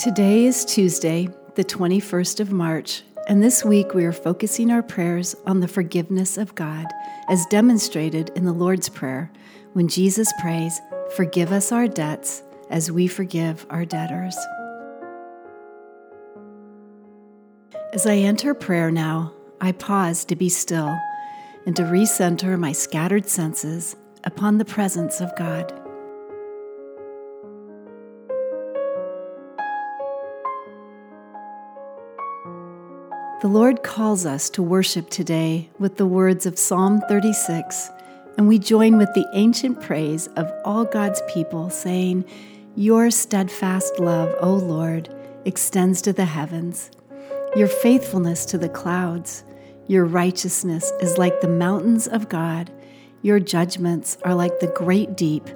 Today is Tuesday, the 21st of March, and this week we are focusing our prayers on the forgiveness of God, as demonstrated in the Lord's Prayer when Jesus prays, Forgive us our debts as we forgive our debtors. As I enter prayer now, I pause to be still and to recenter my scattered senses upon the presence of God. The Lord calls us to worship today with the words of Psalm 36, and we join with the ancient praise of all God's people, saying, Your steadfast love, O Lord, extends to the heavens, your faithfulness to the clouds. Your righteousness is like the mountains of God. Your judgments are like the great deep.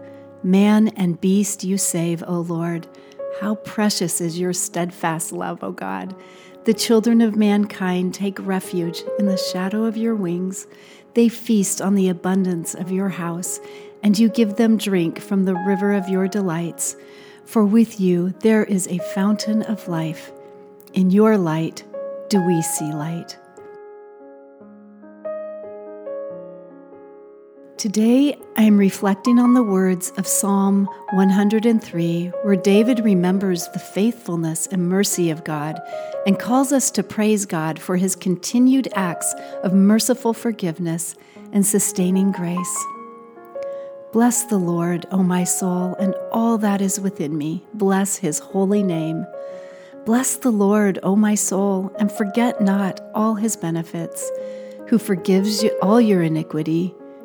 Man and beast you save, O Lord. How precious is your steadfast love, O God. The children of mankind take refuge in the shadow of your wings. They feast on the abundance of your house, and you give them drink from the river of your delights. For with you there is a fountain of life. In your light do we see light. Today, I am reflecting on the words of Psalm 103, where David remembers the faithfulness and mercy of God and calls us to praise God for his continued acts of merciful forgiveness and sustaining grace. Bless the Lord, O my soul, and all that is within me. Bless his holy name. Bless the Lord, O my soul, and forget not all his benefits, who forgives you all your iniquity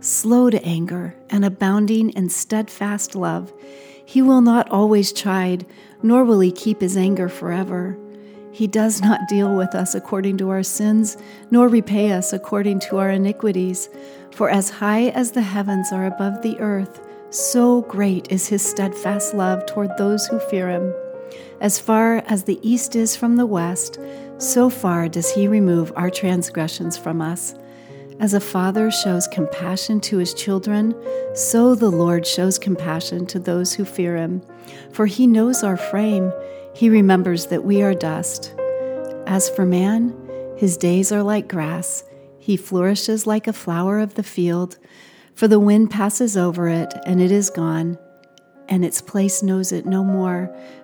slow to anger, and abounding in steadfast love. He will not always chide, nor will he keep his anger forever. He does not deal with us according to our sins, nor repay us according to our iniquities. For as high as the heavens are above the earth, so great is his steadfast love toward those who fear him. As far as the east is from the west, so far does he remove our transgressions from us. As a father shows compassion to his children, so the Lord shows compassion to those who fear him. For he knows our frame, he remembers that we are dust. As for man, his days are like grass, he flourishes like a flower of the field. For the wind passes over it, and it is gone, and its place knows it no more.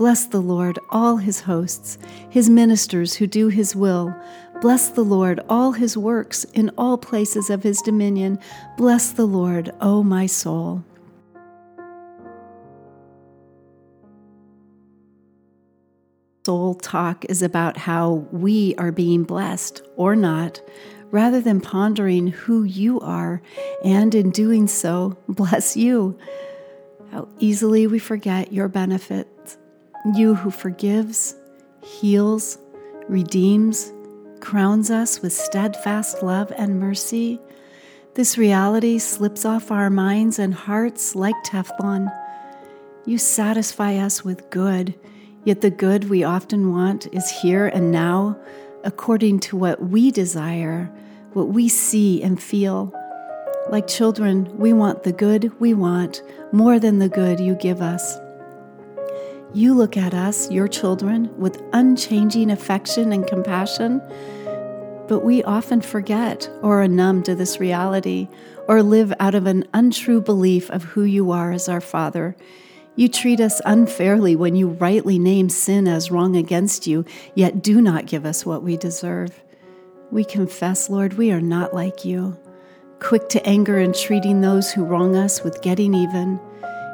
Bless the Lord, all his hosts, his ministers who do his will. Bless the Lord, all his works in all places of his dominion. Bless the Lord, O my soul. Soul talk is about how we are being blessed or not, rather than pondering who you are, and in doing so, bless you. How easily we forget your benefits you who forgives, heals, redeems, crowns us with steadfast love and mercy. This reality slips off our minds and hearts like Teflon. You satisfy us with good, yet the good we often want is here and now, according to what we desire, what we see and feel. Like children, we want the good we want more than the good you give us. You look at us, your children, with unchanging affection and compassion, but we often forget or are numb to this reality or live out of an untrue belief of who you are as our Father. You treat us unfairly when you rightly name sin as wrong against you, yet do not give us what we deserve. We confess, Lord, we are not like you, quick to anger and treating those who wrong us with getting even.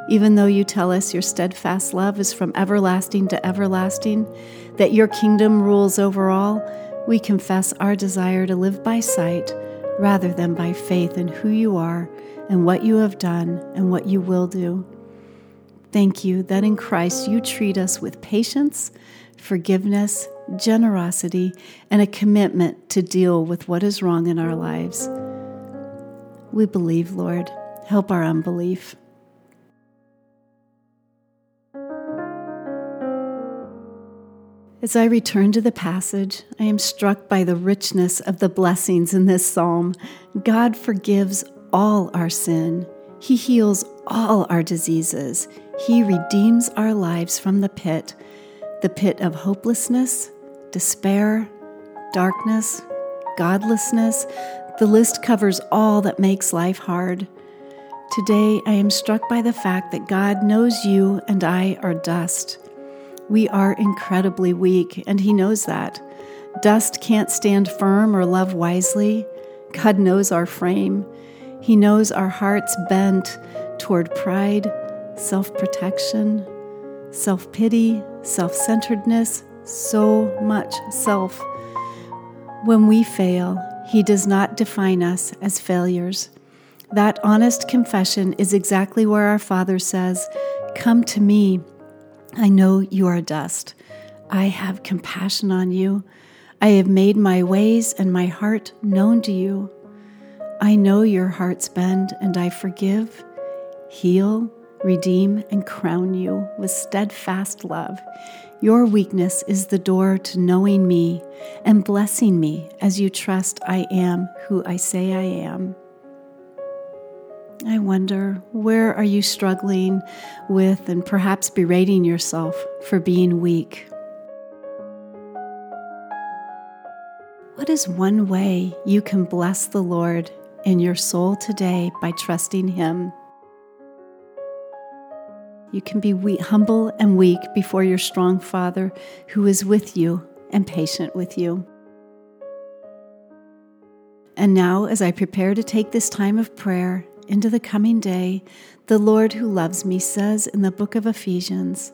Even though you tell us your steadfast love is from everlasting to everlasting, that your kingdom rules over all, we confess our desire to live by sight rather than by faith in who you are and what you have done and what you will do. Thank you that in Christ you treat us with patience, forgiveness, generosity, and a commitment to deal with what is wrong in our lives. We believe, Lord. Help our unbelief. As I return to the passage, I am struck by the richness of the blessings in this psalm. God forgives all our sin, He heals all our diseases, He redeems our lives from the pit the pit of hopelessness, despair, darkness, godlessness. The list covers all that makes life hard. Today, I am struck by the fact that God knows you and I are dust. We are incredibly weak, and He knows that. Dust can't stand firm or love wisely. God knows our frame. He knows our hearts bent toward pride, self protection, self pity, self centeredness, so much self. When we fail, He does not define us as failures. That honest confession is exactly where our Father says, Come to me I know you are dust. I have compassion on you. I have made my ways and my heart known to you. I know your heart's bend, and I forgive, heal, redeem, and crown you with steadfast love. Your weakness is the door to knowing me and blessing me as you trust I am who I say I am. I wonder, where are you struggling with and perhaps berating yourself for being weak? What is one way you can bless the Lord in your soul today by trusting Him? You can be humble and weak before your strong Father who is with you and patient with you. And now, as I prepare to take this time of prayer into the coming day, the Lord who loves me says in the book of Ephesians,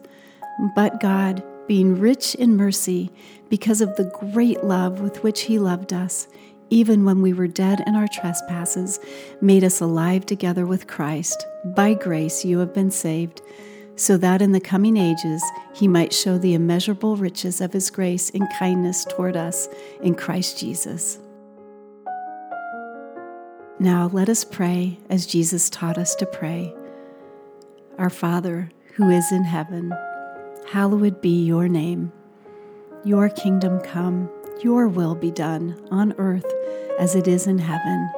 But God, being rich in mercy, because of the great love with which He loved us, even when we were dead in our trespasses, made us alive together with Christ. By grace you have been saved, so that in the coming ages He might show the immeasurable riches of His grace and kindness toward us in Christ Jesus. Now let us pray as Jesus taught us to pray. Our Father, who is in heaven, hallowed be your name. Your kingdom come, your will be done on earth as it is in heaven.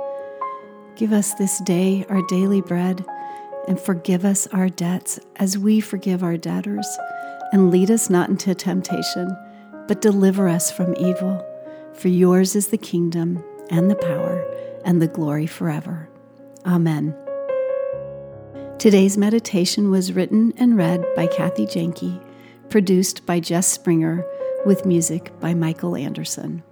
Give us this day our daily bread, and forgive us our debts as we forgive our debtors. And lead us not into temptation, but deliver us from evil. For yours is the kingdom and the power and the glory forever. Amen. Today's meditation was written and read by Kathy Jenke, produced by Jess Springer, with music by Michael Anderson.